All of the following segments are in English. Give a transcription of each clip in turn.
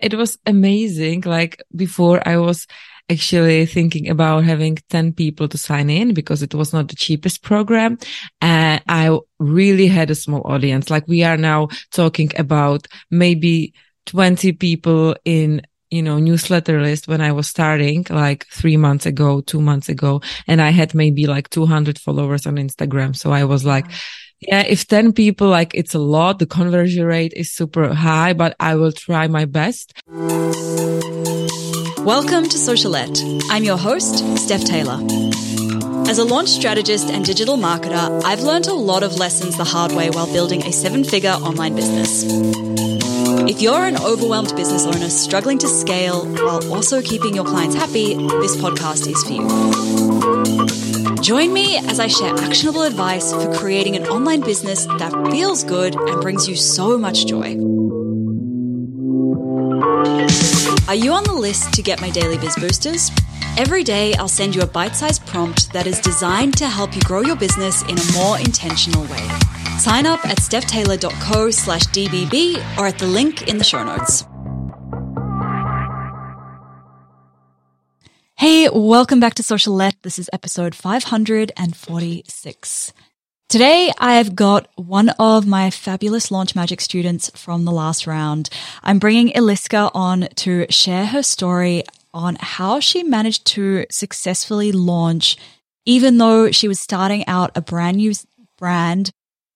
it was amazing. Like before I was actually thinking about having 10 people to sign in because it was not the cheapest program. And I really had a small audience. Like we are now talking about maybe 20 people in you know, newsletter list when I was starting like three months ago, two months ago, and I had maybe like 200 followers on Instagram. So I was like, yeah, if 10 people, like it's a lot, the conversion rate is super high, but I will try my best. Welcome to Socialette. I'm your host, Steph Taylor. As a launch strategist and digital marketer, I've learned a lot of lessons the hard way while building a seven figure online business. If you're an overwhelmed business owner struggling to scale while also keeping your clients happy, this podcast is for you. Join me as I share actionable advice for creating an online business that feels good and brings you so much joy. Are you on the list to get my daily biz boosters? Every day, I'll send you a bite sized prompt that is designed to help you grow your business in a more intentional way. Sign up at stephtaylor.co slash DBB or at the link in the show notes. Hey, welcome back to Socialette. This is episode 546. Today, I've got one of my fabulous Launch Magic students from the last round. I'm bringing Eliska on to share her story on how she managed to successfully launch, even though she was starting out a brand new brand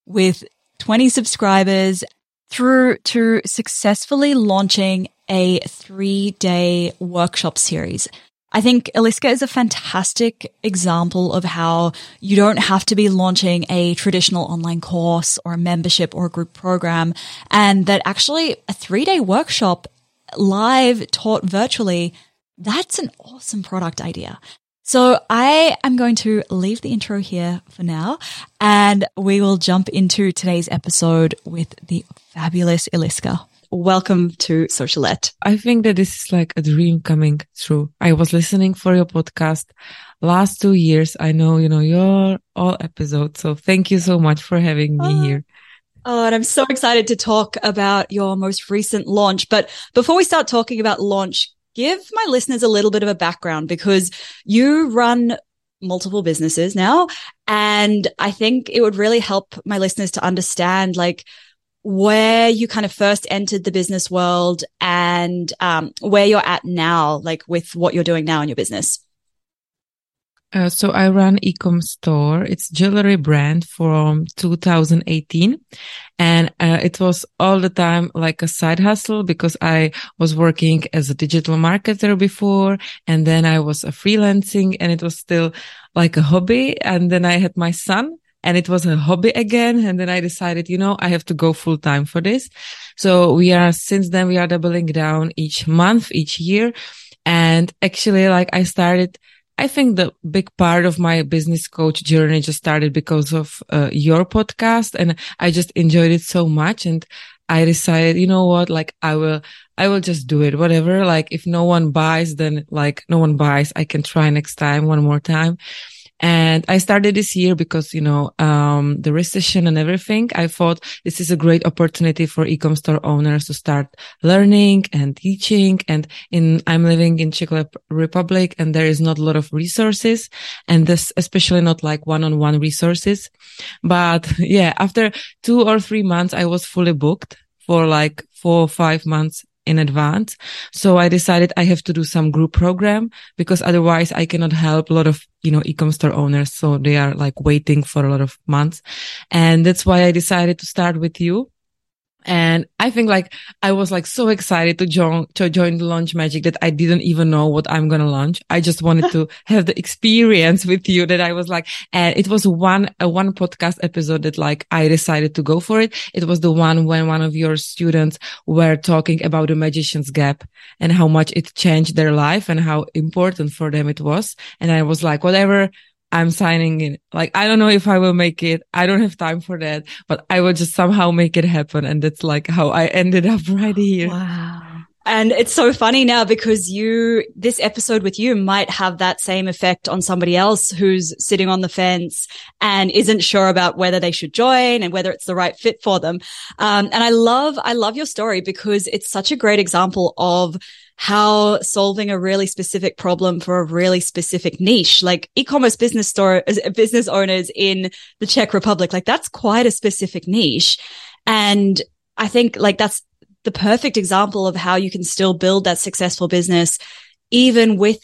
with 20 subscribers through to successfully launching a three day workshop series. I think Eliska is a fantastic example of how you don't have to be launching a traditional online course or a membership or a group program and that actually a three day workshop live taught virtually, that's an awesome product idea. So I am going to leave the intro here for now and we will jump into today's episode with the fabulous Eliska. Welcome to Socialette. I think that this is like a dream coming true. I was listening for your podcast last two years. I know, you know, your all episodes. So thank you so much for having me oh. here. Oh, and I'm so excited to talk about your most recent launch. But before we start talking about launch, give my listeners a little bit of a background because you run multiple businesses now. And I think it would really help my listeners to understand like where you kind of first entered the business world and um, where you're at now, like with what you're doing now in your business. Uh, so I run ecom store. It's jewelry brand from 2018. And uh, it was all the time like a side hustle because I was working as a digital marketer before. And then I was a freelancing and it was still like a hobby. And then I had my son and it was a hobby again. And then I decided, you know, I have to go full time for this. So we are, since then we are doubling down each month, each year. And actually, like I started I think the big part of my business coach journey just started because of uh, your podcast and I just enjoyed it so much. And I decided, you know what, like I will, I will just do it, whatever. Like if no one buys, then like no one buys. I can try next time, one more time. And I started this year because, you know, um, the recession and everything. I thought this is a great opportunity for e-com store owners to start learning and teaching. And in, I'm living in Czech Republic and there is not a lot of resources and this, especially not like one-on-one resources. But yeah, after two or three months, I was fully booked for like four or five months in advance. So I decided I have to do some group program because otherwise I cannot help a lot of, you know, e-com store owners. So they are like waiting for a lot of months. And that's why I decided to start with you and I think like I was like so excited to join, to join the launch magic that I didn't even know what I'm going to launch. I just wanted to have the experience with you that I was like, and it was one, a one podcast episode that like I decided to go for it. It was the one when one of your students were talking about the magician's gap and how much it changed their life and how important for them it was. And I was like, whatever I'm signing in. Like, I don't know if I will make it. I don't have time for that, but I will just somehow make it happen. And that's like how I ended up right here. Wow. And it's so funny now because you, this episode with you might have that same effect on somebody else who's sitting on the fence and isn't sure about whether they should join and whether it's the right fit for them. Um, and I love, I love your story because it's such a great example of how solving a really specific problem for a really specific niche, like e-commerce business store, business owners in the Czech Republic, like that's quite a specific niche. And I think like that's the perfect example of how you can still build that successful business, even with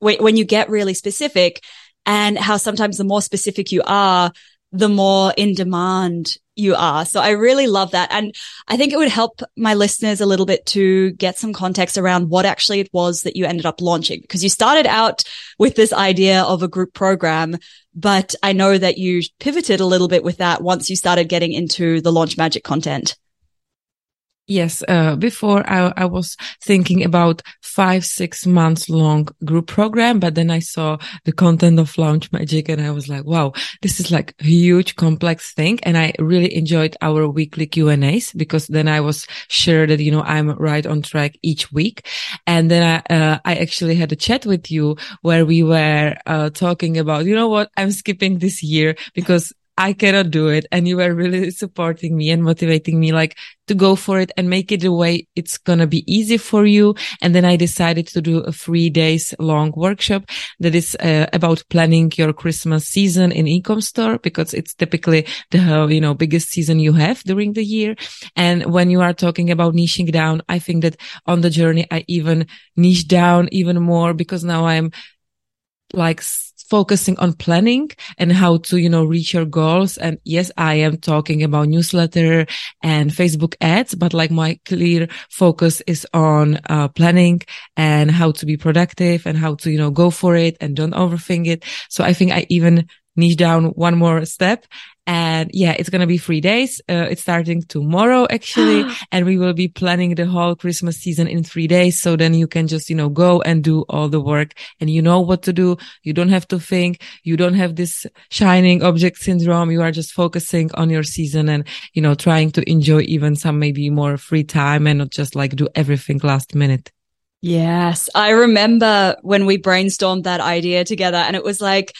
when you get really specific and how sometimes the more specific you are, the more in demand you are. So I really love that. And I think it would help my listeners a little bit to get some context around what actually it was that you ended up launching because you started out with this idea of a group program, but I know that you pivoted a little bit with that once you started getting into the launch magic content. Yes, uh, before I, I was thinking about five, six months long group program, but then I saw the content of Launch Magic and I was like, wow, this is like a huge complex thing. And I really enjoyed our weekly Q and A's because then I was sure that, you know, I'm right on track each week. And then I, uh, I actually had a chat with you where we were, uh, talking about, you know what, I'm skipping this year because I cannot do it. And you were really supporting me and motivating me like to go for it and make it the way it's going to be easy for you. And then I decided to do a three days long workshop that is uh, about planning your Christmas season in ecom store because it's typically the, you know, biggest season you have during the year. And when you are talking about niching down, I think that on the journey, I even niche down even more because now I'm like focusing on planning and how to, you know, reach your goals. And yes, I am talking about newsletter and Facebook ads, but like my clear focus is on uh, planning and how to be productive and how to, you know, go for it and don't overthink it. So I think I even niche down one more step and yeah, it's going to be three days. Uh, it's starting tomorrow actually. and we will be planning the whole Christmas season in three days. So then you can just, you know, go and do all the work and you know what to do. You don't have to think. You don't have this shining object syndrome. You are just focusing on your season and, you know, trying to enjoy even some maybe more free time and not just like do everything last minute. Yes. I remember when we brainstormed that idea together and it was like,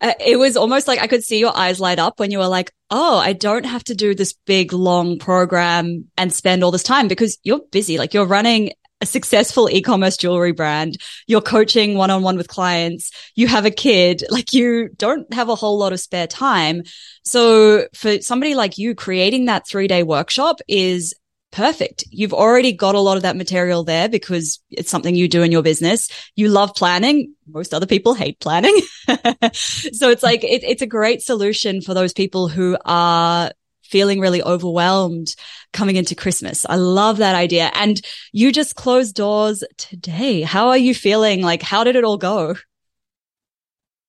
Uh, it was almost like I could see your eyes light up when you were like, Oh, I don't have to do this big long program and spend all this time because you're busy. Like you're running a successful e-commerce jewelry brand. You're coaching one on one with clients. You have a kid. Like you don't have a whole lot of spare time. So for somebody like you, creating that three day workshop is perfect. You've already got a lot of that material there because it's something you do in your business. You love planning. Most other people hate planning. so it's like, it, it's a great solution for those people who are feeling really overwhelmed coming into Christmas. I love that idea. And you just closed doors today. How are you feeling? Like, how did it all go?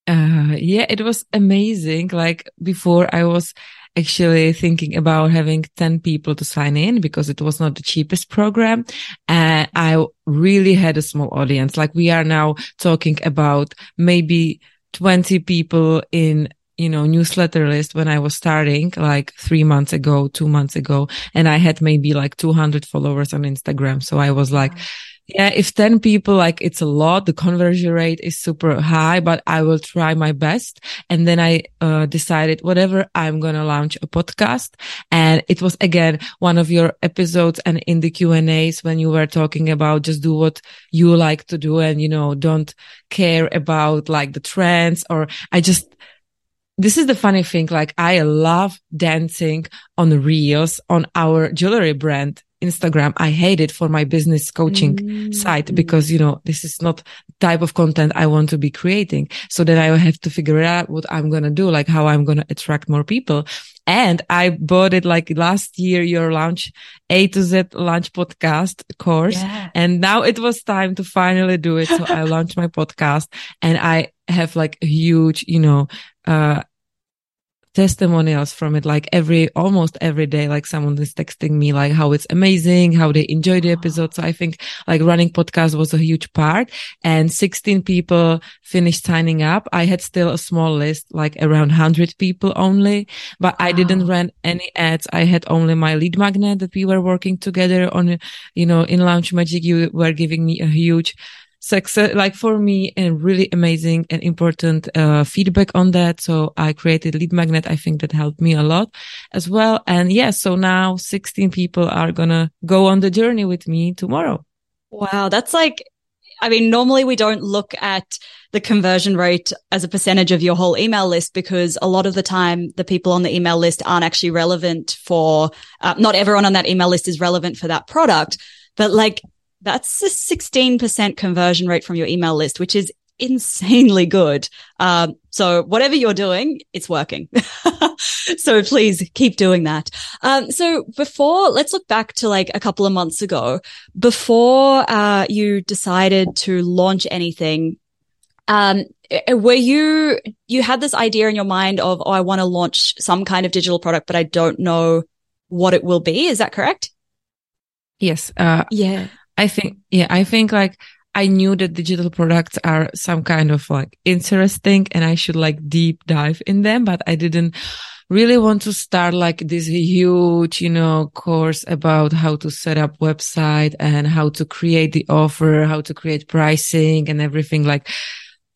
Uh, yeah, it was amazing. Like before I was actually thinking about having 10 people to sign in because it was not the cheapest program. And I really had a small audience. Like we are now talking about maybe 20 people in you know, newsletter list when I was starting like three months ago, two months ago, and I had maybe like 200 followers on Instagram. So I was like, yeah, if 10 people, like it's a lot, the conversion rate is super high, but I will try my best. And then I uh, decided whatever, I'm going to launch a podcast. And it was again, one of your episodes and in the Q and A's when you were talking about just do what you like to do and, you know, don't care about like the trends or I just, this is the funny thing. Like I love dancing on reels on our jewelry brand Instagram. I hate it for my business coaching mm. site because, you know, this is not type of content I want to be creating. So then I have to figure out what I'm going to do, like how I'm going to attract more people. And I bought it like last year, your launch A to Z launch podcast course. Yeah. And now it was time to finally do it. So I launched my podcast and I have like a huge, you know, uh, testimonials from it like every almost every day like someone is texting me like how it's amazing how they enjoy the episode. So i think like running podcast was a huge part and 16 people finished signing up. I had still a small list like around 100 people only but wow. i didn't run any ads. I had only my lead magnet that we were working together on you know in launch magic. You were giving me a huge success, like for me, and really amazing and important uh, feedback on that. So I created Lead Magnet. I think that helped me a lot as well. And yeah, so now 16 people are gonna go on the journey with me tomorrow. Wow, that's like I mean, normally we don't look at the conversion rate as a percentage of your whole email list because a lot of the time the people on the email list aren't actually relevant for, uh, not everyone on that email list is relevant for that product. But like that's a 16% conversion rate from your email list, which is insanely good. Um, so whatever you're doing, it's working. so please keep doing that. Um, so before, let's look back to like a couple of months ago, before, uh, you decided to launch anything. Um, were you, you had this idea in your mind of, oh, I want to launch some kind of digital product, but I don't know what it will be. Is that correct? Yes. Uh, yeah. I think, yeah, I think like I knew that digital products are some kind of like interesting and I should like deep dive in them, but I didn't really want to start like this huge, you know, course about how to set up website and how to create the offer, how to create pricing and everything like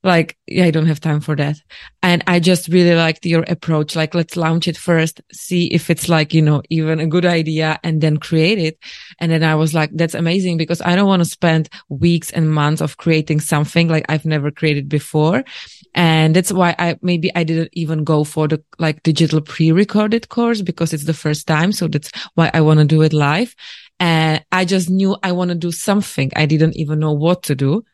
like, yeah, I don't have time for that. And I just really liked your approach. Like, let's launch it first, see if it's like, you know, even a good idea and then create it. And then I was like, that's amazing because I don't want to spend weeks and months of creating something like I've never created before. And that's why I, maybe I didn't even go for the like digital pre-recorded course because it's the first time. So that's why I want to do it live. And I just knew I want to do something. I didn't even know what to do.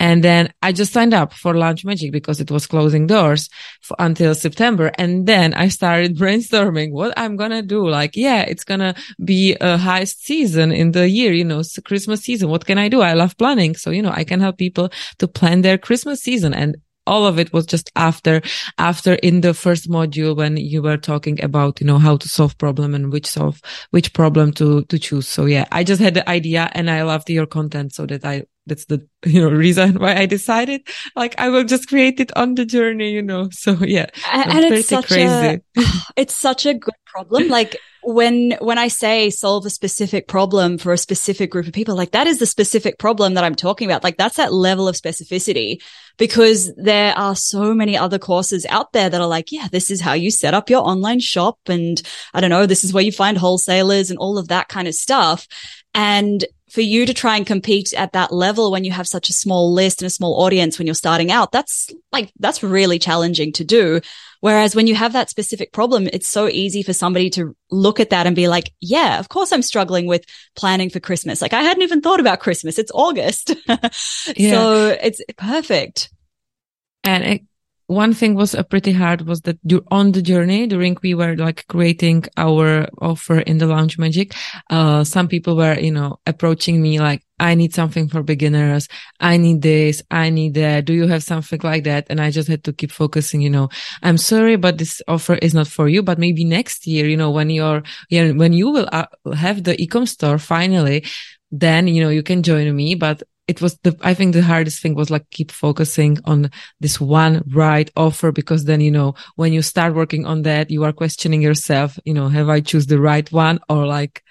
And then I just signed up for Launch Magic because it was closing doors for, until September. And then I started brainstorming what I'm going to do. Like, yeah, it's going to be a highest season in the year, you know, Christmas season. What can I do? I love planning. So, you know, I can help people to plan their Christmas season. And all of it was just after, after in the first module when you were talking about, you know, how to solve problem and which solve, which problem to, to choose. So yeah, I just had the idea and I loved your content so that I that's the you know reason why I decided like I will just create it on the journey, you know. So yeah, and it's such crazy. a it's such a good problem. Like when when I say solve a specific problem for a specific group of people, like that is the specific problem that I'm talking about. Like that's that level of specificity because there are so many other courses out there that are like, yeah, this is how you set up your online shop. And I don't know, this is where you find wholesalers and all of that kind of stuff. And for you to try and compete at that level when you have such a small list and a small audience when you're starting out, that's like, that's really challenging to do. Whereas when you have that specific problem, it's so easy for somebody to look at that and be like, yeah, of course I'm struggling with planning for Christmas. Like I hadn't even thought about Christmas. It's August. yeah. So it's perfect. And it, one thing was uh, pretty hard was that on the journey during we were like creating our offer in the launch magic uh, some people were you know approaching me like i need something for beginners. I need this. I need that. Do you have something like that? And i just had to keep focusing you know. I'm sorry but this offer is not for you but maybe next year you know when you're you know, when you will uh, have the ecom store finally then you know you can join me but it was the, I think the hardest thing was like keep focusing on this one right offer because then, you know, when you start working on that, you are questioning yourself, you know, have I choose the right one or like,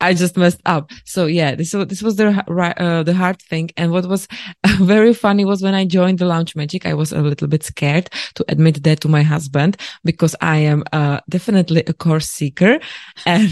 I just messed up. So yeah, this this was the, uh, the hard thing. And what was very funny was when I joined the Launch Magic, I was a little bit scared to admit that to my husband because I am, uh, definitely a course seeker and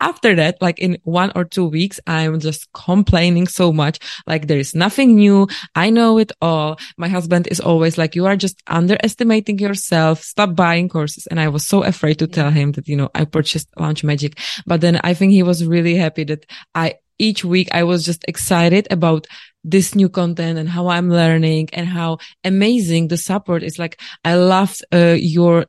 after that, like in one or two weeks, I'm just complaining so much. Like there is nothing new. I know it all. My husband is always like, you are just underestimating yourself. Stop buying courses. And I was so afraid to tell him that, you know, I purchased Launch Magic. But then I think he was really happy that I, each week I was just excited about this new content and how I'm learning and how amazing the support is. Like I loved uh, your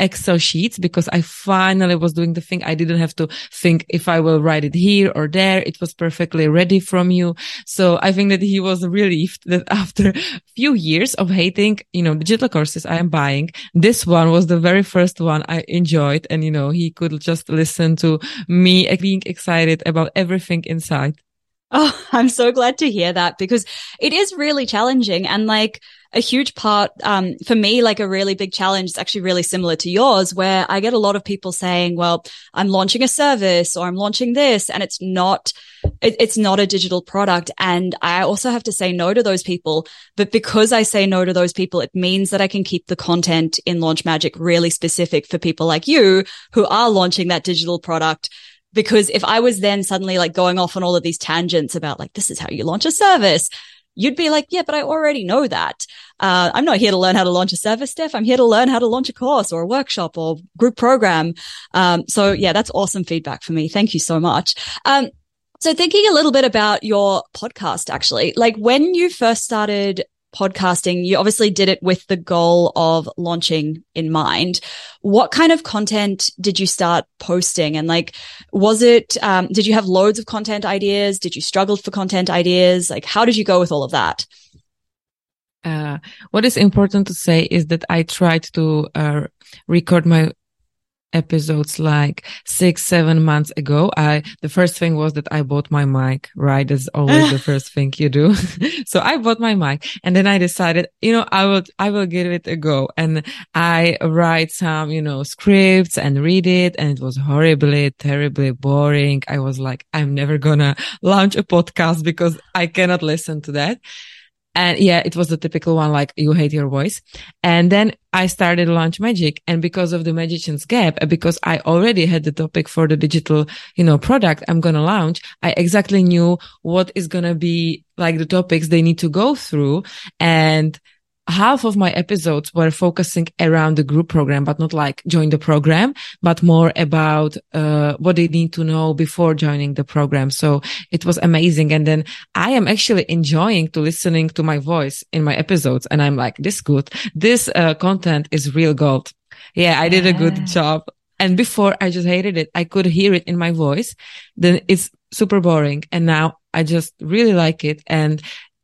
Excel sheets because I finally was doing the thing. I didn't have to think if I will write it here or there. It was perfectly ready from you. So I think that he was relieved that after a few years of hating, you know, digital courses I am buying, this one was the very first one I enjoyed. And, you know, he could just listen to me being excited about everything inside. Oh, I'm so glad to hear that because it is really challenging and like a huge part, um, for me, like a really big challenge is actually really similar to yours where I get a lot of people saying, well, I'm launching a service or I'm launching this and it's not, it, it's not a digital product. And I also have to say no to those people. But because I say no to those people, it means that I can keep the content in Launch Magic really specific for people like you who are launching that digital product because if I was then suddenly like going off on all of these tangents about like, this is how you launch a service, you'd be like, yeah, but I already know that. Uh, I'm not here to learn how to launch a service, Steph. I'm here to learn how to launch a course or a workshop or group program. Um, so yeah, that's awesome feedback for me. Thank you so much. Um, so thinking a little bit about your podcast, actually, like when you first started podcasting, you obviously did it with the goal of launching in mind. What kind of content did you start posting? And like, was it, um, did you have loads of content ideas? Did you struggle for content ideas? Like, how did you go with all of that? Uh, what is important to say is that I tried to uh, record my episodes like six, seven months ago, I, the first thing was that I bought my mic, right? That's always the first thing you do. so I bought my mic and then I decided, you know, I will, I will give it a go. And I write some, you know, scripts and read it. And it was horribly, terribly boring. I was like, I'm never gonna launch a podcast because I cannot listen to that. And yeah, it was the typical one, like you hate your voice. And then I started Launch Magic. And because of the magician's gap, because I already had the topic for the digital, you know, product I'm going to launch, I exactly knew what is going to be like the topics they need to go through. And half of my episodes were focusing around the group program, but not like join the program, but more about uh, what they need to know before joining the program. So it was amazing. And then I am actually enjoying to listening to my voice in my episodes. And I'm like, this good. This uh, content is real gold. Yeah, I did a good job. And before I just hated it. I could hear it in my voice. Then it's super boring. And now I just really like it. And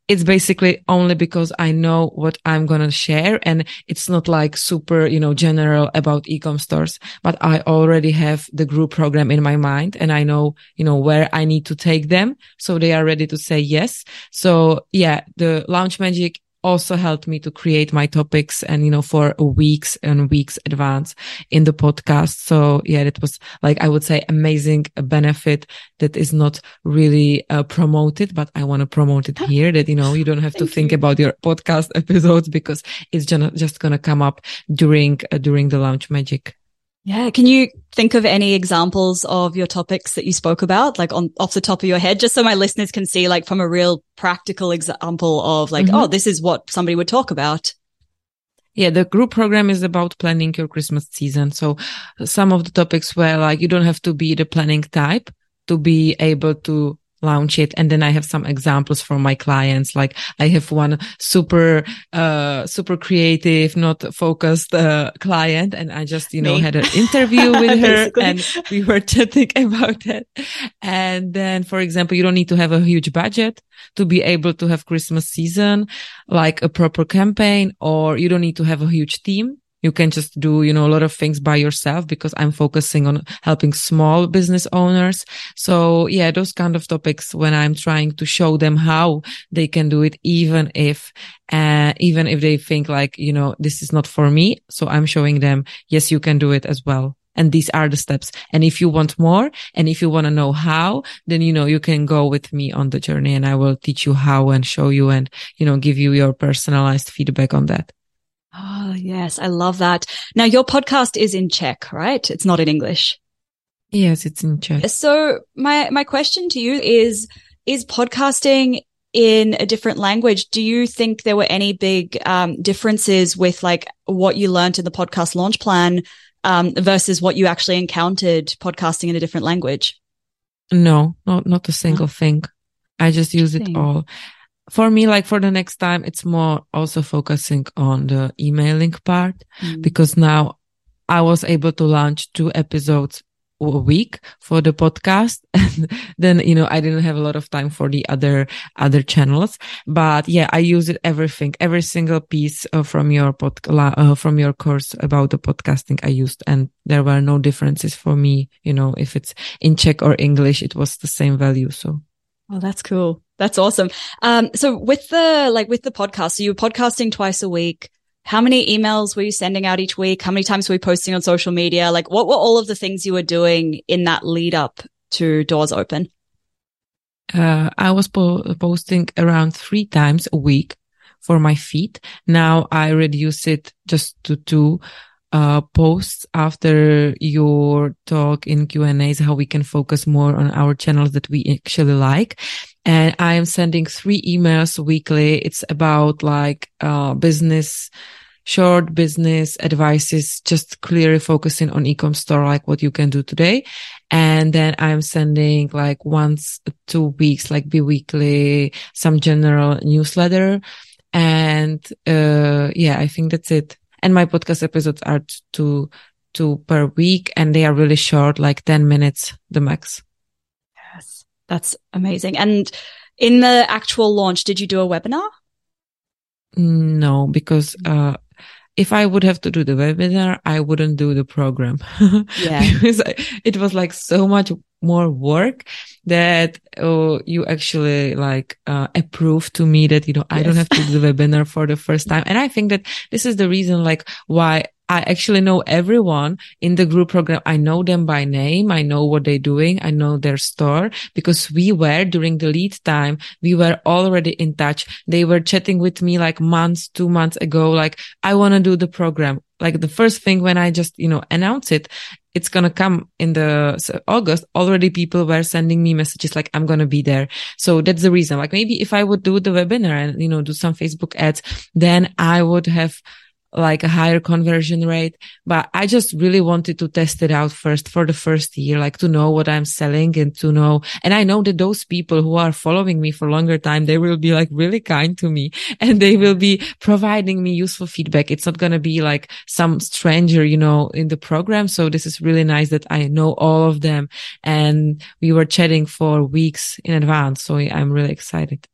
it's basically only because I know what I'm going to share. And it's not like super, you know, general about ecom stores, but I already have the group program in my mind and I know, you know, where I need to take them. So they are ready to say yes. So yeah, the launch magic also helped me to create my topics and, you know, for weeks and weeks advance in the podcast. So yeah, it was like, I would say amazing benefit that is not really uh, promoted, but I want to promote it here that, you know, you don't have to think you. about your podcast episodes because it's just going to come up during, uh, during the launch magic. Yeah. Can you think of any examples of your topics that you spoke about, like on off the top of your head, just so my listeners can see like from a real practical example of like, mm-hmm. oh, this is what somebody would talk about? Yeah, the group program is about planning your Christmas season. So some of the topics where like you don't have to be the planning type to be able to launch it. And then i have some examples from my clients. Like i have one super uh super creative not focused uh, client. And i just you know Me. had an interview with her and we were chatting about it. And then for example you don't need to have a huge budget to be able to have christmas season like a proper campaign or you don't need to have a huge team you can just do, you know, a lot of things by yourself because I'm focusing on helping small business owners. So yeah, those kind of topics when I'm trying to show them how they can do it, even if, uh, even if they think like, you know, this is not for me. So I'm showing them, yes, you can do it as well. And these are the steps. And if you want more and if you want to know how, then, you know, you can go with me on the journey and I will teach you how and show you and, you know, give you your personalized feedback on that. Oh, yes. I love that. Now, your podcast is in Czech, right? It's not in English. Yes, it's in Czech. So my, my question to you is, is podcasting in a different language? Do you think there were any big, um, differences with like what you learned in the podcast launch plan, um, versus what you actually encountered podcasting in a different language? No, not, not a single thing. I just use it all for me, like for the next time, it's more also focusing on the emailing part mm. because now I was able to launch two episodes a week for the podcast. And then you know i didn't have a lot of time for the other other channels. But yeah i use it everything every single piece uh, from your podcast uh, from your course about the podcasting i used. And there were no differences for me you know if it's in czech or english it was the same value so oh that's cool that's awesome um so with the like with the podcast so you're podcasting twice a week how many emails were you sending out each week? How many times were you posting on social media? Like what were all of the things you were doing in that lead up to doors open? Uh, I was po- posting around three times a week for my feed. Now I reduce it just to two uh, posts after your talk in Q and A's, how we can focus more on our channels that we actually like. And I am sending three emails weekly. It's about like, uh, business short business advices, just clearly focusing on ecom store, like what you can do today. And then I'm sending like once two weeks, like bi-weekly, some general newsletter. And, uh, yeah, I think that's it. And my podcast episodes are two, two per week and they are really short, like 10 minutes, the max. Yes. That's amazing. And in the actual launch, did you do a webinar? No, because, uh, if I would have to do the webinar, I wouldn't do the program. Yeah. because it was like so much more work that oh, you actually like uh, approve to me that, you know, I don't have to do the webinar for the first time. And I think that this is the reason like why I actually know everyone in the group program. I know them by name. I know what they're doing. I know their store because we were during the lead time. We were already in touch. They were chatting with me like months, two months ago. Like, I want to do the program. Like the first thing when I just, you know, announce it, it's going to come in the August. Already people were sending me messages like, I'm going to be there. So that's the reason. Like maybe if I would do the webinar and, you know, do some Facebook ads, then I would have like a higher conversion rate. But I just really wanted to test it out first for the first year, like to know what I'm selling and to know. And I know that those people who are following me for longer time, they will be like really kind to me and they will be providing me useful feedback. It's not going to be like some stranger, you know, in the program. So this is really nice that I know all of them and we were chatting for weeks in advance. So I'm really excited.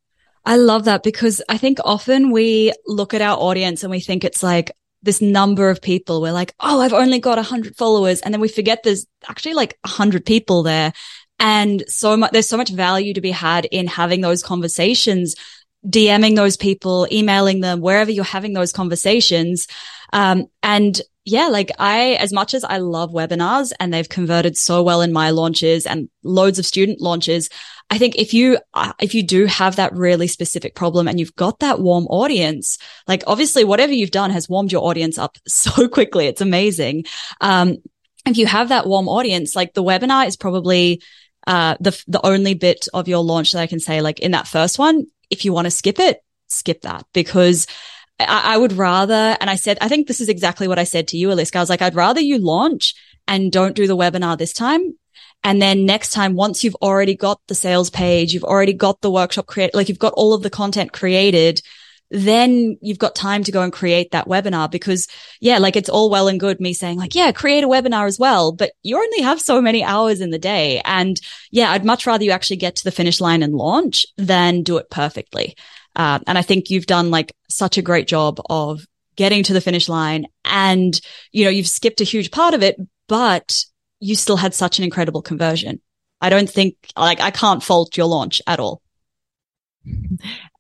I love that because I think often we look at our audience and we think it's like this number of people. We're like, Oh, I've only got a hundred followers. And then we forget there's actually like a hundred people there. And so much, there's so much value to be had in having those conversations, DMing those people, emailing them, wherever you're having those conversations. Um, and yeah, like I, as much as I love webinars and they've converted so well in my launches and loads of student launches, I think if you, uh, if you do have that really specific problem and you've got that warm audience, like obviously whatever you've done has warmed your audience up so quickly. It's amazing. Um, if you have that warm audience, like the webinar is probably, uh, the, the only bit of your launch that I can say, like in that first one, if you want to skip it, skip that because I, I, would rather, and I said, I think this is exactly what I said to you, Eliska. I was like, I'd rather you launch and don't do the webinar this time and then next time, once you've already got the sales page, you've already got the workshop created, like you've got all of the content created, then you've got time to go and create that webinar because yeah, like it's all well and good me saying like, yeah, create a webinar as well, but you only have so many hours in the day. And yeah, I'd much rather you actually get to the finish line and launch than do it perfectly. Uh, and I think you've done like such a great job of getting to the finish line and, you know, you've skipped a huge part of it, but you still had such an incredible conversion. I don't think like I can't fault your launch at all.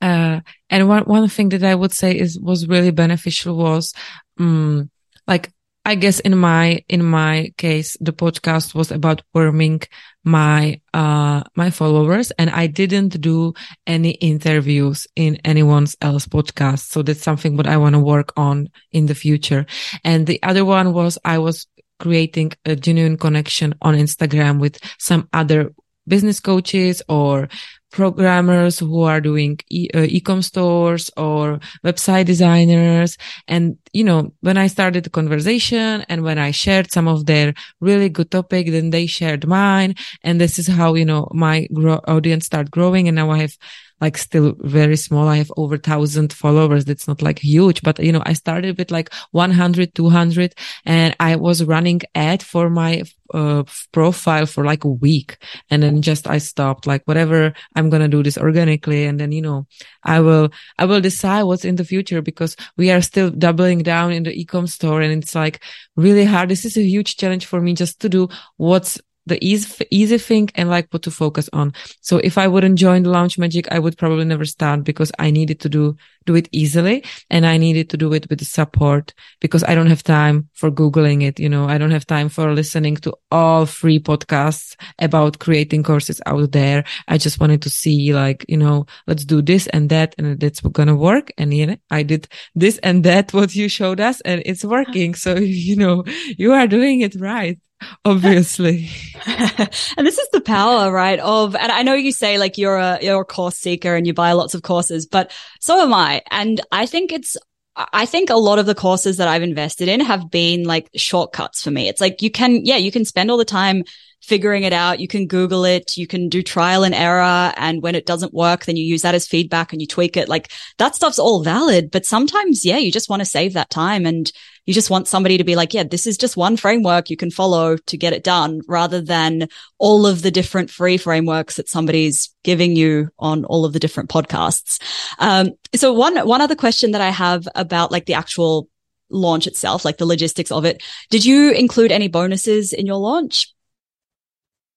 Uh, and one one thing that I would say is was really beneficial was, um, like I guess in my in my case, the podcast was about warming my uh my followers, and I didn't do any interviews in anyone's else podcast. So that's something what I want to work on in the future. And the other one was I was creating a genuine connection on Instagram with some other business coaches or programmers who are doing e- uh, e-com stores or website designers. And, you know, when I started the conversation and when I shared some of their really good topic, then they shared mine. And this is how, you know, my gro- audience start growing. And now I have like still very small. I have over thousand followers. That's not like huge, but you know, I started with like 100, 200 and I was running ad for my uh, profile for like a week and then just I stopped like whatever I'm going to do this organically. And then, you know, I will, I will decide what's in the future because we are still doubling down in the ecom store and it's like really hard. This is a huge challenge for me just to do what's the easy, easy thing and like what to focus on. So if I wouldn't join the Launch Magic, I would probably never start because I needed to do, do it easily and I needed to do it with the support because I don't have time for Googling it. You know, I don't have time for listening to all free podcasts about creating courses out there. I just wanted to see like, you know, let's do this and that and that's going to work. And you know, I did this and that, what you showed us and it's working. So, you know, you are doing it right obviously. and this is the power, right? Of, and I know you say like you're a, you're a course seeker and you buy lots of courses, but so am I. And I think it's, I think a lot of the courses that I've invested in have been like shortcuts for me. It's like you can, yeah, you can spend all the time figuring it out. You can Google it. You can do trial and error. And when it doesn't work, then you use that as feedback and you tweak it. Like that stuff's all valid. But sometimes, yeah, you just want to save that time and you just want somebody to be like, yeah, this is just one framework you can follow to get it done rather than all of the different free frameworks that somebody's giving you on all of the different podcasts. Um, so one, one other question that I have about like the actual launch itself, like the logistics of it. Did you include any bonuses in your launch?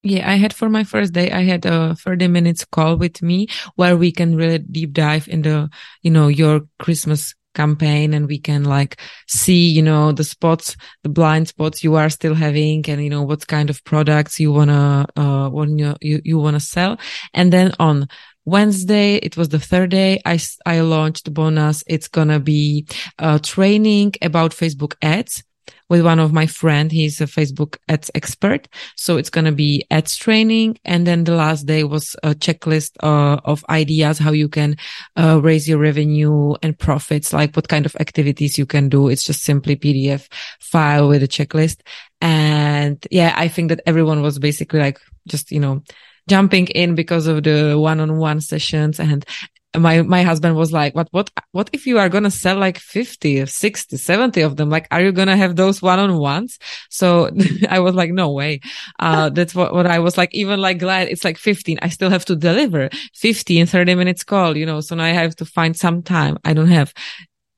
Yeah, I had for my first day, I had a 30 minutes call with me where we can really deep dive into, you know, your Christmas campaign and we can like see, you know, the spots, the blind spots you are still having and, you know, what kind of products you want to, uh, when you, you, want to sell. And then on Wednesday, it was the third day. I, I launched bonus. It's going to be, uh, training about Facebook ads with one of my friend. He's a Facebook ads expert. So it's going to be ads training. And then the last day was a checklist uh, of ideas, how you can uh, raise your revenue and profits, like what kind of activities you can do. It's just simply PDF file with a checklist. And yeah, I think that everyone was basically like just, you know, jumping in because of the one-on-one sessions and my my husband was like what what what if you are going to sell like 50 60 70 of them? Like are you going to have those one-on-ones? So i was like no way. Uh that's what what i was like even like glad it's like 15 i still have to deliver 15 30 minutes call you know so now i have to find some time i don't have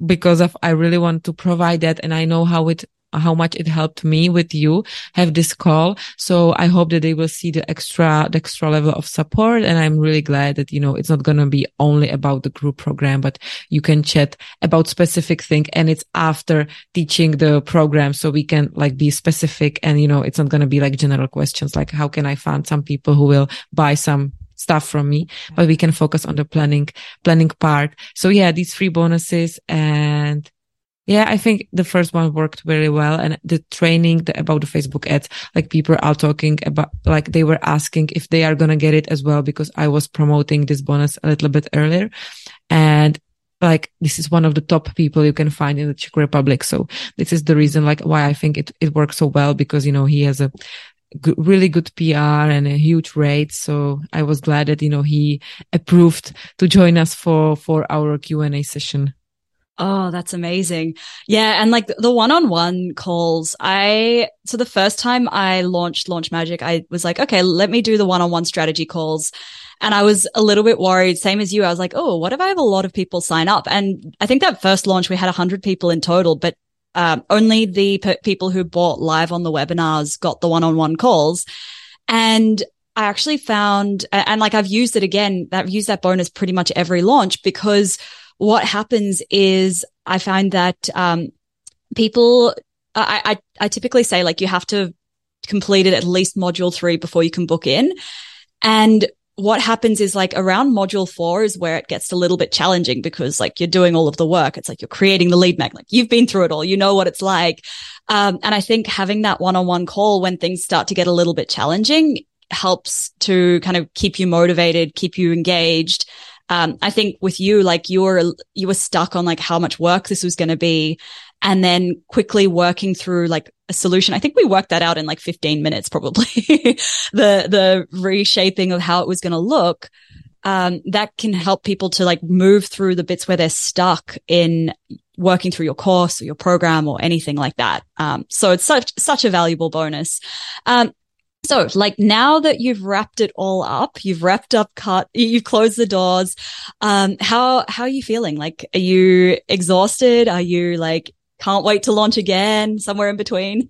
because of I really want to provide that and I know how it how much it helped me with you have this call. So I hope that they will see the extra, the extra level of support. And I'm really glad that, you know, it's not going to be only about the group program, but you can chat about specific thing and it's after teaching the program. So we can like be specific and, you know, it's not going to be like general questions like how can I find some people who will buy some stuff from me, but we can focus on the planning, planning part. So yeah, these free bonuses and yeah, I think the first one worked very well. And the training the, about the Facebook ads, like people are talking about, like they were asking if they are going to get it as well, because I was promoting this bonus a little bit earlier. And like this is one of the top people you can find in the Czech Republic. So this is the reason like why I think it, it works so well because, you know, he has a really good PR and a huge rate. So I was glad that, you know, he approved to join us for, for our Q and A session. Oh, that's amazing. Yeah. And like the one on one calls, I, so the first time I launched Launch Magic, I was like, okay, let me do the one on one strategy calls. And I was a little bit worried, same as you. I was like, oh, what if I have a lot of people sign up? And I think that first launch, we had 100 people in total, but um, only the pe- people who bought live on the webinars got the one on one calls. And I actually found, and like I've used it again, I've used that bonus pretty much every launch because what happens is I find that, um, people, I, I, I typically say like you have to complete it at least module three before you can book in. And what happens is like around module four is where it gets a little bit challenging because like you're doing all of the work. It's like you're creating the lead magnet. Like You've been through it all. You know what it's like. Um, and I think having that one-on-one call when things start to get a little bit challenging helps to kind of keep you motivated, keep you engaged um, I think with you, like you were, you were stuck on like how much work this was going to be and then quickly working through like a solution. I think we worked that out in like 15 minutes, probably the, the reshaping of how it was going to look. um, that can help people to like move through the bits where they're stuck in working through your course or your program or anything like that. Um, so it's such, such a valuable bonus. Um, so like now that you've wrapped it all up, you've wrapped up cut, you've closed the doors. Um, how, how are you feeling? Like, are you exhausted? Are you like, can't wait to launch again somewhere in between?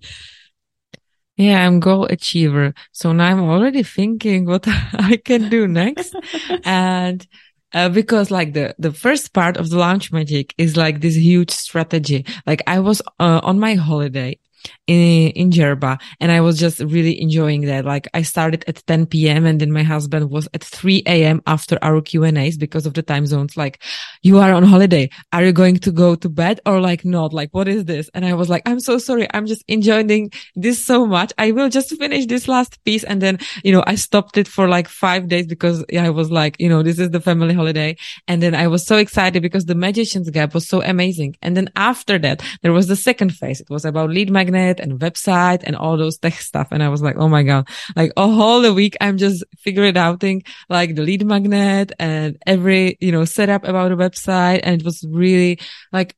Yeah, I'm goal achiever. So now I'm already thinking what I can do next. and uh, because like the, the first part of the launch magic is like this huge strategy. Like I was uh, on my holiday in, in Jerba. And I was just really enjoying that. Like I started at 10 p.m. and then my husband was at 3 a.m. after our Q and A's because of the time zones. Like you are on holiday. Are you going to go to bed or like not? Like what is this? And I was like, I'm so sorry. I'm just enjoying this so much. I will just finish this last piece. And then, you know, I stopped it for like five days because I was like, you know, this is the family holiday. And then I was so excited because the magician's gap was so amazing. And then after that, there was the second phase. It was about lead magnet and website and all those tech stuff. And I was like, oh my God, like a whole week, I'm just figuring out thing like the lead magnet and every, you know, setup about a website. And it was really like,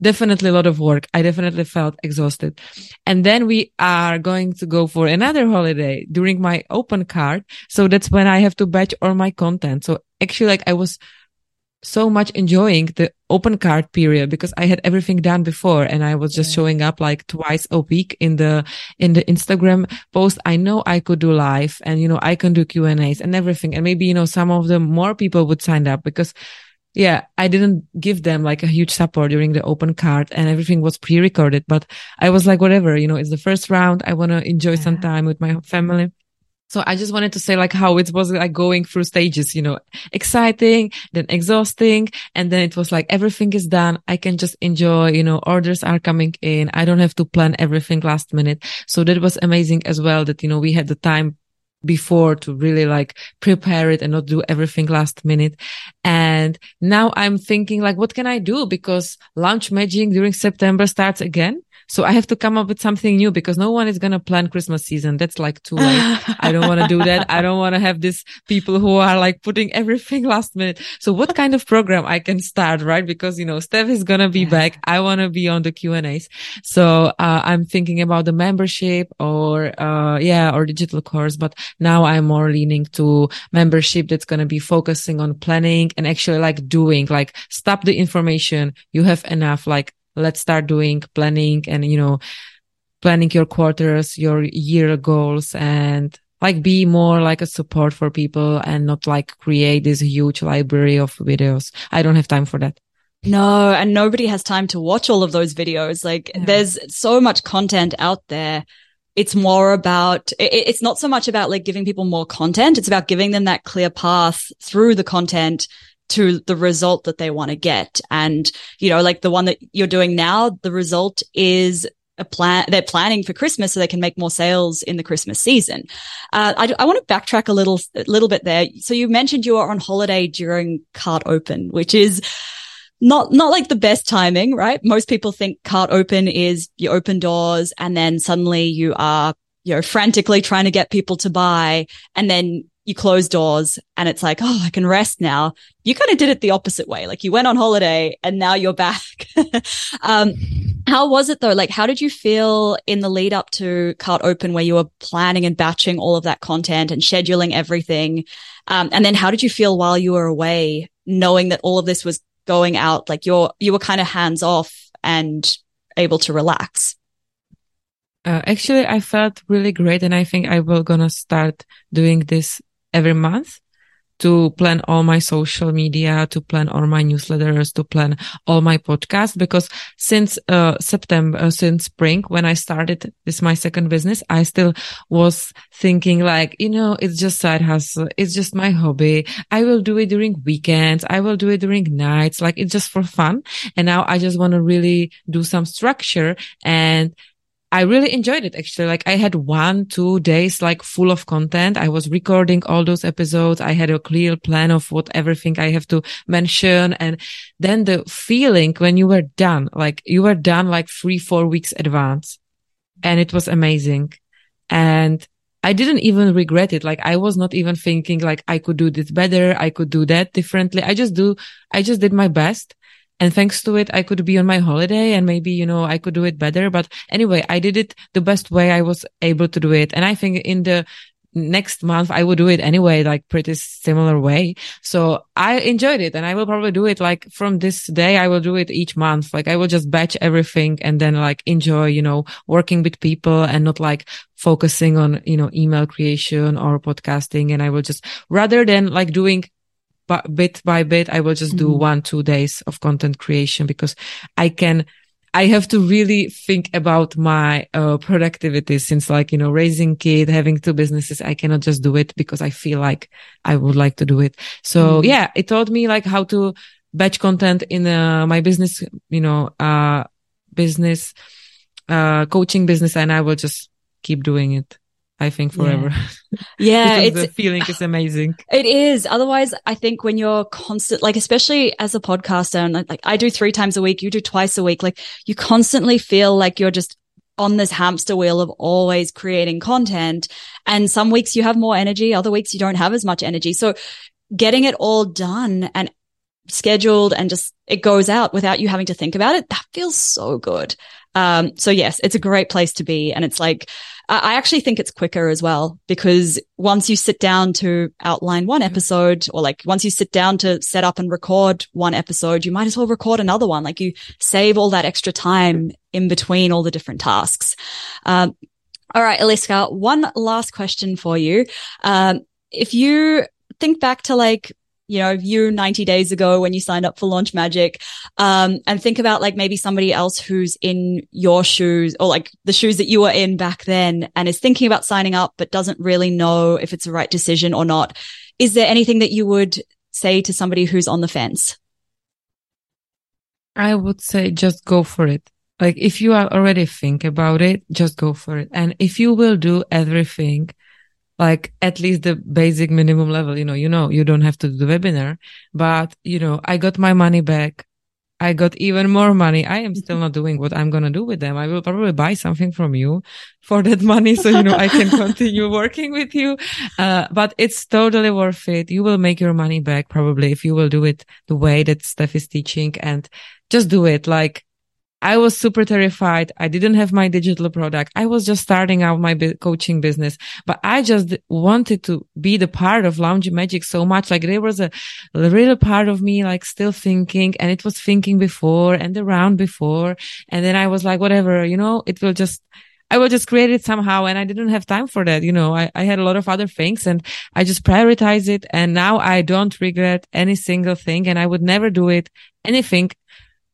definitely a lot of work. I definitely felt exhausted. And then we are going to go for another holiday during my open cart. So that's when I have to batch all my content. So actually, like I was so much enjoying the open cart period because I had everything done before and I was just yeah. showing up like twice a week in the, in the Instagram post. I know I could do live and, you know, I can do Q and A's and everything. And maybe, you know, some of the more people would sign up because yeah, I didn't give them like a huge support during the open cart and everything was pre-recorded, but I was like, whatever, you know, it's the first round. I want to enjoy yeah. some time with my family. So I just wanted to say like how it was like going through stages, you know, exciting, then exhausting. And then it was like everything is done. I can just enjoy, you know, orders are coming in. I don't have to plan everything last minute. So that was amazing as well that, you know, we had the time before to really like prepare it and not do everything last minute. And now I'm thinking like, what can I do? Because launch magic during September starts again. So I have to come up with something new because no one is going to plan Christmas season. That's like too late. I don't want to do that. I don't want to have these people who are like putting everything last minute. So what kind of program I can start, right? Because, you know, Steph is going to be yeah. back. I want to be on the Q and A's. So, uh, I'm thinking about the membership or, uh, yeah, or digital course, but now I'm more leaning to membership that's going to be focusing on planning and actually like doing, like stop the information. You have enough, like let's start doing planning and, you know, planning your quarters, your year goals and like be more like a support for people and not like create this huge library of videos. I don't have time for that. No, and nobody has time to watch all of those videos. Like yeah. there's so much content out there. It's more about, it, it's not so much about like giving people more content. It's about giving them that clear path through the content to the result that they want to get. And, you know, like the one that you're doing now, the result is a plan. They're planning for Christmas so they can make more sales in the Christmas season. Uh, I, I want to backtrack a little, a little bit there. So you mentioned you were on holiday during cart open, which is, not not like the best timing, right? Most people think cart open is you open doors and then suddenly you are you know frantically trying to get people to buy and then you close doors and it's like, oh, I can rest now. You kind of did it the opposite way. Like you went on holiday and now you're back. um, how was it though? Like, how did you feel in the lead up to Cart Open where you were planning and batching all of that content and scheduling everything? Um, and then how did you feel while you were away, knowing that all of this was going out? Like you're, you were kind of hands off and able to relax. Uh, actually, I felt really great, and I think I will gonna start doing this every month to plan all my social media, to plan all my newsletters, to plan all my podcasts. Because since uh, September, uh, since spring, when I started this my second business, I still was thinking like, you know, it's just side hustle. It's just my hobby. I will do it during weekends. I will do it during nights. Like it's just for fun. And now I just want to really do some structure and I really enjoyed it actually. Like I had one, two days like full of content. I was recording all those episodes. I had a clear plan of what everything I have to mention. And then the feeling when you were done, like you were done like three, four weeks advance and it was amazing. And I didn't even regret it. Like I was not even thinking like I could do this better. I could do that differently. I just do, I just did my best. And thanks to it, I could be on my holiday and maybe, you know, I could do it better. But anyway, I did it the best way I was able to do it. And I think in the next month I will do it anyway, like pretty similar way. So I enjoyed it and I will probably do it like from this day. I will do it each month. Like I will just batch everything and then like enjoy, you know, working with people and not like focusing on, you know, email creation or podcasting. And I will just rather than like doing bit by bit, I will just mm-hmm. do one, two days of content creation because I can I have to really think about my uh, productivity since like, you know, raising kid, having two businesses, I cannot just do it because I feel like I would like to do it. So mm. yeah, it taught me like how to batch content in uh, my business, you know, uh, business, uh, coaching business. And I will just keep doing it. I think forever. Yeah, yeah the feeling is amazing. It is. Otherwise, I think when you're constant, like especially as a podcaster, and like I do three times a week, you do twice a week, like you constantly feel like you're just on this hamster wheel of always creating content. And some weeks you have more energy, other weeks you don't have as much energy. So getting it all done and scheduled and just it goes out without you having to think about it, that feels so good. Um, so yes, it's a great place to be. And it's like, I actually think it's quicker as well because once you sit down to outline one episode or like once you sit down to set up and record one episode, you might as well record another one. Like you save all that extra time in between all the different tasks. Um, all right, Eliska, one last question for you. Um, if you think back to like you know, you 90 days ago when you signed up for Launch Magic, um, and think about like maybe somebody else who's in your shoes or like the shoes that you were in back then and is thinking about signing up, but doesn't really know if it's the right decision or not. Is there anything that you would say to somebody who's on the fence? I would say just go for it. Like if you are already think about it, just go for it. And if you will do everything like at least the basic minimum level, you know, you know, you don't have to do the webinar, but you know, I got my money back. I got even more money. I am still not doing what I'm going to do with them. I will probably buy something from you for that money. So, you know, I can continue working with you. Uh, but it's totally worth it. You will make your money back probably if you will do it the way that Steph is teaching and just do it. Like I was super terrified. I didn't have my digital product. I was just starting out my coaching business, but I just wanted to be the part of Launch Magic so much. Like there was a, real part of me, like still thinking and it was thinking before and around before. And then I was like, whatever, you know, it will just, I will just create it somehow. And I didn't have time for that. You know, I, I had a lot of other things and I just prioritize it. And now I don't regret any single thing and I would never do it anything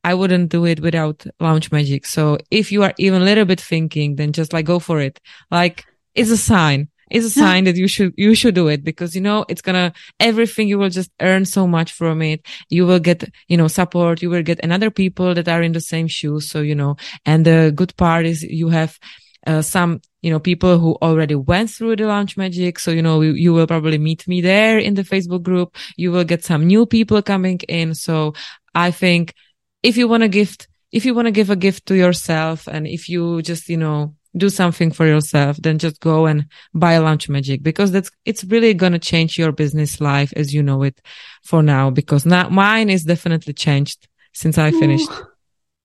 I wouldn't do it without Launch Magic. So if you are even a little bit thinking, then just like go for it. Like it's a sign. It's a sign that you should, you should do it because, you know, it's gonna, everything you will just earn so much from it. You will get, you know, support. You will get another people that are in the same shoes. So, you know, and the good part is you have, uh, some, you know, people who already went through the launch magic. So, you know, you, you will probably meet me there in the Facebook group. You will get some new people coming in. So I think if you want to gift, if you want to give a gift to yourself and if you just, you know, do something for yourself, then just go and buy Launch Magic because that's, it's really going to change your business life as you know it for now because now mine is definitely changed since I finished.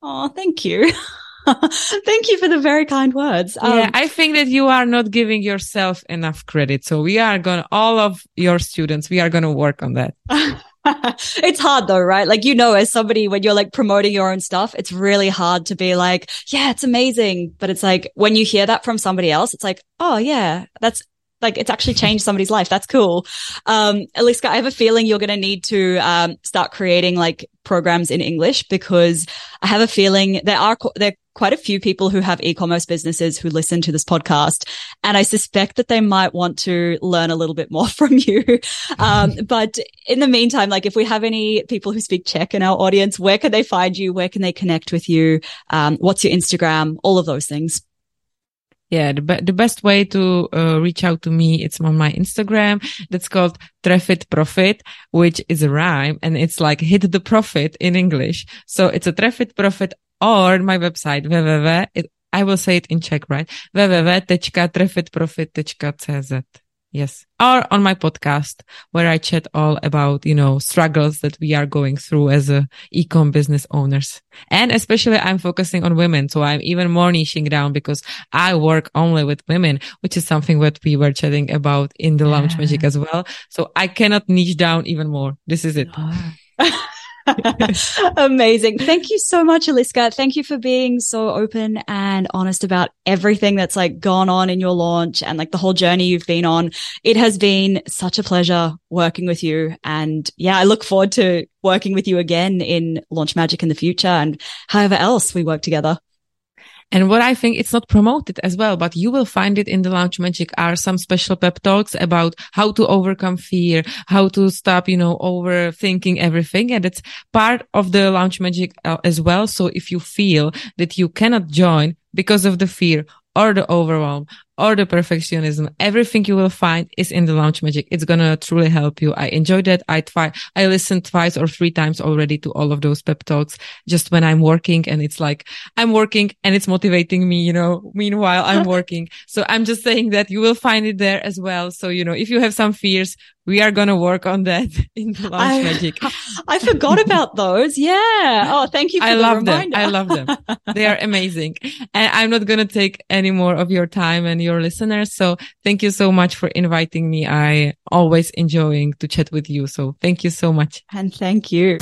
Oh, thank you. Thank you for the very kind words. Um, yeah, I think that you are not giving yourself enough credit. So we are going to, all of your students, we are going to work on that. it's hard though, right? Like, you know, as somebody, when you're like promoting your own stuff, it's really hard to be like, yeah, it's amazing. But it's like when you hear that from somebody else, it's like, oh yeah, that's like it's actually changed somebody's life. That's cool. Um, Eliska, I have a feeling you're going to need to um, start creating like programs in English because I have a feeling there are there are quite a few people who have e-commerce businesses who listen to this podcast, and I suspect that they might want to learn a little bit more from you. Um, but in the meantime, like if we have any people who speak Czech in our audience, where can they find you? Where can they connect with you? Um, what's your Instagram? All of those things. Yeah, the, be- the best way to uh, reach out to me, it's on my Instagram. That's called Trefit Profit, which is a rhyme and it's like hit the profit in English. So it's a Trefit Profit or my website, www. I will say it in Czech, right? www.trefitprofit.cz. Yes. Or on my podcast where I chat all about, you know, struggles that we are going through as a ecom business owners. And especially I'm focusing on women. So I'm even more niching down because I work only with women, which is something that we were chatting about in the yeah. Launch Magic as well. So I cannot niche down even more. This is it. Amazing. Thank you so much, Eliska. Thank you for being so open and honest about everything that's like gone on in your launch and like the whole journey you've been on. It has been such a pleasure working with you. And yeah, I look forward to working with you again in Launch Magic in the future and however else we work together. And what I think it's not promoted as well, but you will find it in the Launch Magic are some special pep talks about how to overcome fear, how to stop, you know, overthinking everything. And it's part of the Launch Magic uh, as well. So if you feel that you cannot join because of the fear or the overwhelm or the perfectionism. Everything you will find is in the launch magic. It's going to truly help you. I enjoyed that. I try, I listened twice or three times already to all of those pep talks just when I'm working and it's like I'm working and it's motivating me, you know, meanwhile I'm working. So I'm just saying that you will find it there as well. So, you know, if you have some fears, we are going to work on that in the launch I, magic. I forgot about those. Yeah. Oh, thank you. I love reminder. them. I love them. they are amazing. And I'm not going to take any more of your time and your listeners. So thank you so much for inviting me. I always enjoying to chat with you. So thank you so much. And thank you.